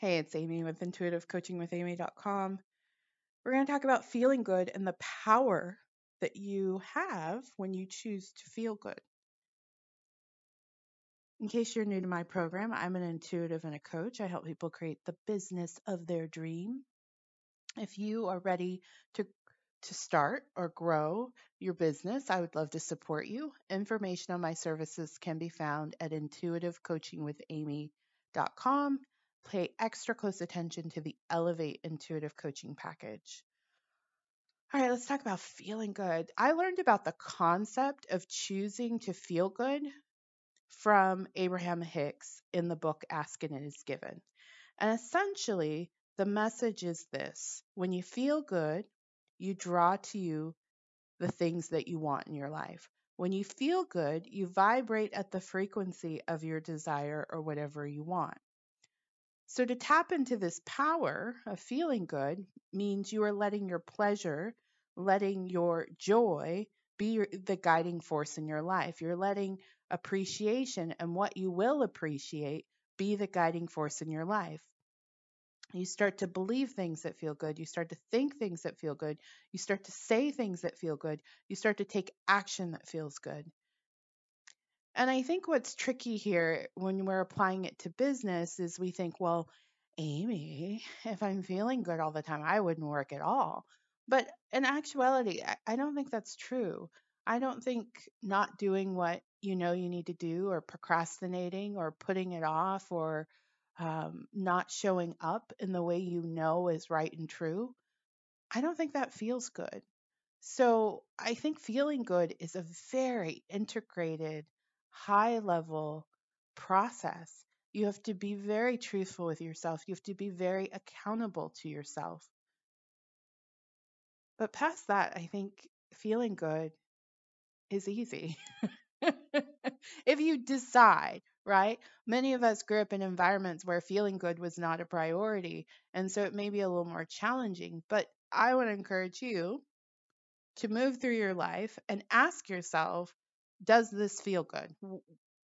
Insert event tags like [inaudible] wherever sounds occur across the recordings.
Hey, it's Amy with intuitivecoachingwithamy.com. We're going to talk about feeling good and the power that you have when you choose to feel good. In case you're new to my program, I'm an intuitive and a coach. I help people create the business of their dream. If you are ready to to start or grow your business, I would love to support you. Information on my services can be found at intuitivecoachingwithamy.com pay extra close attention to the Elevate Intuitive Coaching Package. All right, let's talk about feeling good. I learned about the concept of choosing to feel good from Abraham Hicks in the book Ask and It Is Given. And essentially, the message is this when you feel good, you draw to you the things that you want in your life. When you feel good, you vibrate at the frequency of your desire or whatever you want. So, to tap into this power of feeling good means you are letting your pleasure, letting your joy be your, the guiding force in your life. You're letting appreciation and what you will appreciate be the guiding force in your life. You start to believe things that feel good. You start to think things that feel good. You start to say things that feel good. You start to take action that feels good. And I think what's tricky here when we're applying it to business is we think, well, Amy, [laughs] if I'm feeling good all the time, I wouldn't work at all. But in actuality, I, don't think that's true. I don't think not doing what you know you need to do, or procrastinating, or putting it off, or um, not showing up in the way you know is right and true, I don't think that feels good. So I think feeling good is a very integrated high level process. You have to be very truthful with yourself. You have to be very accountable to yourself. But past that, I think feeling good is easy. [laughs] if you decide, right? Many of us grew up in environments where feeling good was not a priority. And so it may be a little more challenging. But I to encourage you to move through your life and ask yourself does this feel good?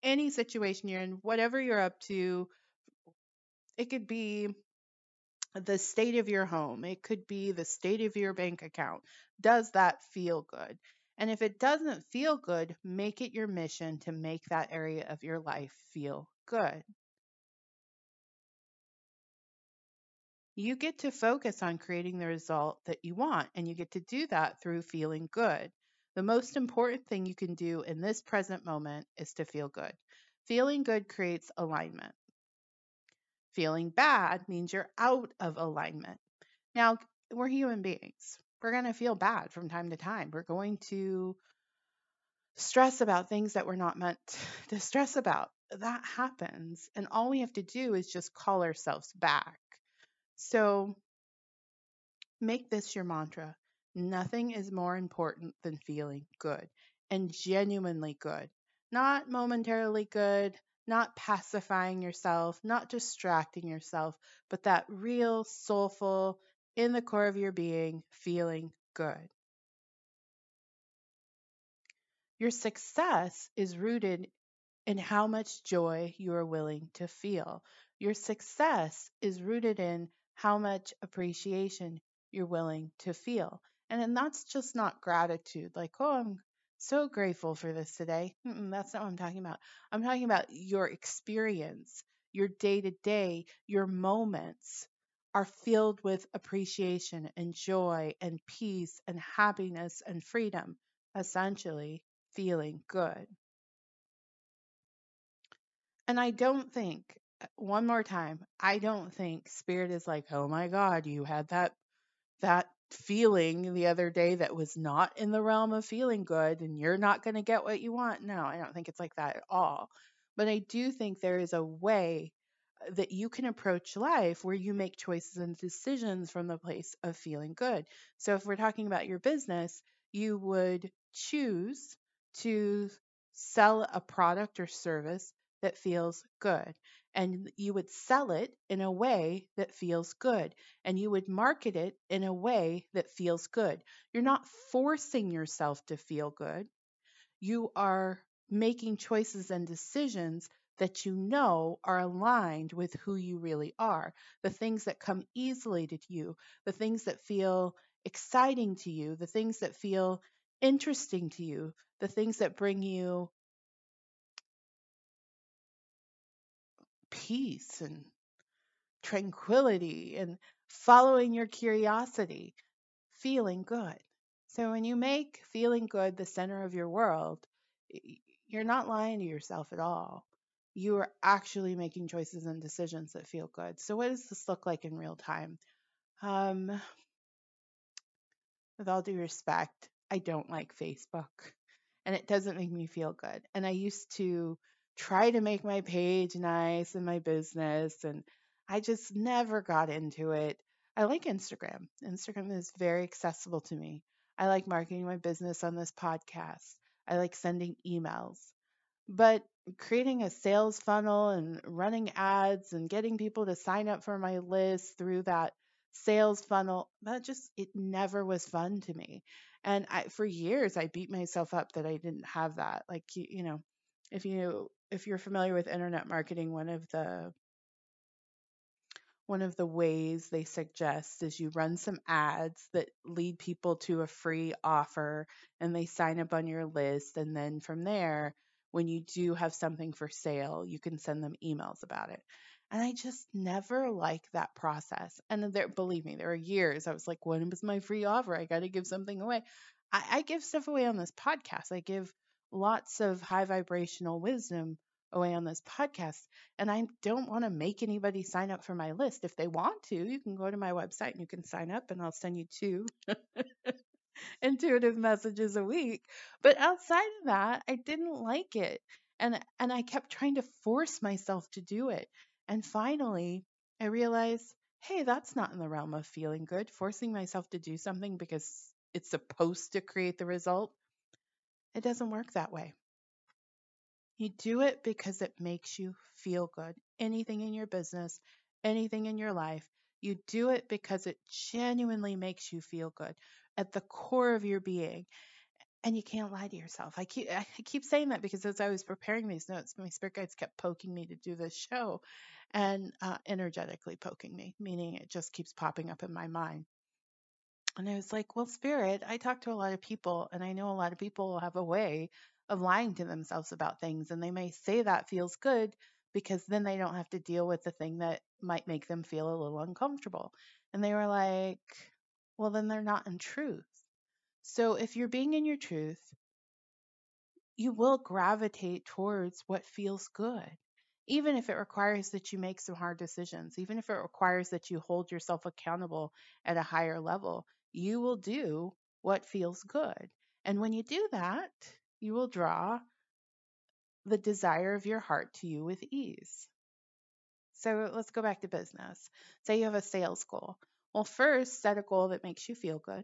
Any situation you're in, whatever you're up to, it could be the state of your home, it could be the state of your bank account. Does that feel good? And if it doesn't feel good, make it your mission to make that area of your life feel good. You get to focus on creating the result that you want, and you get to do that through feeling good. The most important thing you can do in this present moment is to feel good. Feeling good creates alignment. Feeling bad means you're out of alignment. Now, we're human beings. We're going to feel bad from time to time. We're going to stress about things that we're not meant [laughs] to stress about. That happens. And all we have to do is just call ourselves back. So make this your mantra Nothing is more important than feeling good and genuinely good. Not momentarily good, not pacifying yourself, not distracting yourself, but that real, soulful, in the core of your being, feeling good. Your success is rooted in how much joy you are willing to feel. Your success is rooted in how much appreciation you're willing to feel. And then that's just not gratitude, like, oh, I'm so grateful for this today. Mm-mm, that's not what I'm talking about. I'm talking about your experience, your day to day, your moments are filled with appreciation and joy and peace and happiness and freedom, essentially feeling good. And I don't think, uh, one more time, I don't think spirit is like, oh my God, you had that that feeling the other day that was not in the realm of feeling good and you're not going to get what you want. No, I don't think it's like that at all. But I do think there is a way uh, that you can approach life where you make choices and decisions from the place of feeling good. So if we're talking about your business, you would choose to sell a product or service that feels good and you would sell it in a way that feels good and you would market it in a way that feels good. You're not forcing yourself to feel good. You are making choices and decisions that you know are aligned with who you really are, the things that come easily to you, the things that feel exciting to you, the things that feel interesting to you, the things that bring you peace and tranquility and following your curiosity, feeling good. So when you make feeling good the center of your world, you're not lying to yourself at all. You are actually making choices and decisions that feel good. So what does this look like in real time? Um, with all due respect, I don't like Facebook and it doesn't make me feel good. And I used to try to make my page nice and my business, and I just never got into it. I like Instagram. Instagram is very accessible to me. I like marketing my business on this podcast. I like sending emails. But creating a sales funnel and running ads and getting people to sign up for my list through that sales funnel, that just, it never was fun to me. And I, for years, I beat myself up that I didn't have that. Like, you, you know, if you if you're familiar with internet marketing, one of the one of the ways they suggest is you run some ads that lead people to a free offer and they sign up on your list and then from there when you do have something for sale you can send them emails about it. And i just never liked that process. And there believe me there are years i was like when was my free offer? I got to give something away. I, I give stuff away on this podcast. I give lots of high vibrational wisdom away on this podcast. And I don't want to make anybody sign up for my list. If they want to, you can go to my website and you can sign up, and I'll send you two [laughs] intuitive messages a week. But outside of that, I didn't like it. And, and I kept trying to force myself to do it. And finally, I realized hey, that's not in the realm of feeling good. Forcing myself to do something because it's supposed to create the result, it doesn't work that way. You do it because it makes you feel good. Anything in your business, anything in your life, you do it because it genuinely makes you feel good at the core of your being. And you can't lie to yourself. I keep [laughs] I keep saying that because as I was preparing these notes, my spirit guides kept poking me to do this show, and uh, energetically poking me, meaning it just keeps popping up in my mind. And I was like, well, spirit, I talk to a lot of people, and I know a lot of people have a way of lying to themselves about things. And they may say that feels good because then they don't have to deal with the thing that might make them feel a little uncomfortable. And they were like, well, then they're not in truth. So if you're being in your truth, you will gravitate towards what feels good, even if it requires that you make some hard decisions, even if it requires that you hold yourself accountable at a higher level, you will do what feels good. And when you do that, you will draw the desire of your heart to you with ease. So let's go back to business. Say you have a sales goal. Well, first, set a goal that makes you feel good,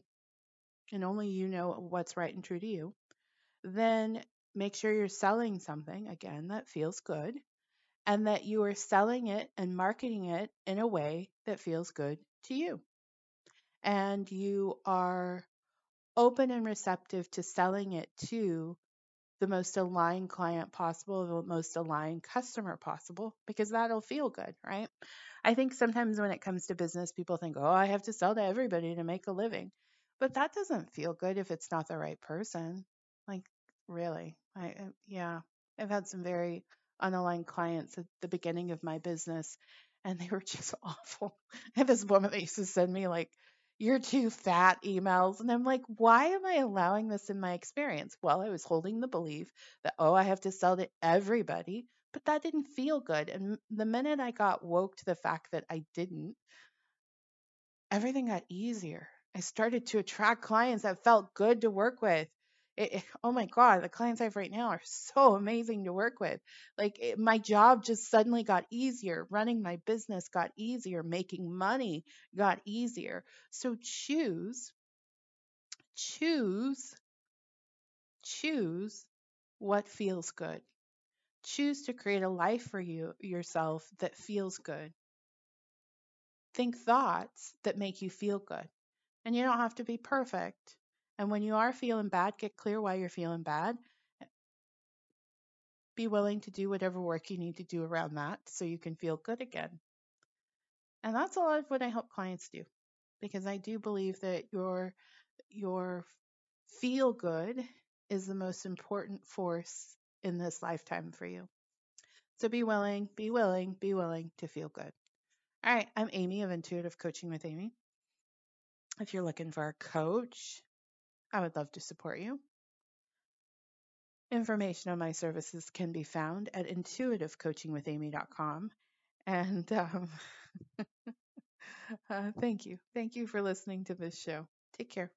and only you know what's right and true to you. Then make sure you're selling something, again, that feels good, and that you are selling it and marketing it in a way that feels good to you. And you are open and receptive to selling it to the most aligned client possible, the most aligned customer possible, because that'll feel good, right? I think sometimes when it comes to business, people think, oh, I have to sell to everybody to make a living. But that doesn't feel good if it's not the right person. Like, really? I, uh, yeah, I've had some very unaligned clients at the beginning of my business, and they were [laughs] just awful. I this woman that used to send me like you're too fat emails. And I'm like, why am I allowing this in my experience? Well, I was holding the belief that, oh, I have to sell to everybody, but that didn't feel good. And the minute I got woke to the fact that I didn't, everything got easier. I started to attract clients that felt good to work with. It, oh my god the clients i have right now are [laughs] so amazing to work with. Like it, my job just suddenly got easier running my business got easier making money got easier. So choose choose choose what feels good. Choose to create a life for you yourself that feels good. Think thoughts that make you feel good. And you don't have to be perfect and when you are feeling bad, get clear why you're feeling bad Be willing to do whatever work you need to do around that so you can feel good again. And that's a lot of what I help clients do because I do believe that your your feel good is the most important force in this lifetime for you. So be willing, be willing, be willing to feel good. All right, I'm Amy of Intuitive Coaching with Amy. If you're looking for a coach, I would love to support you. Information on my services can be found at intuitivecoachingwithamy.com. And um, [laughs] uh, thank you. Thank you for listening to this show. Take care.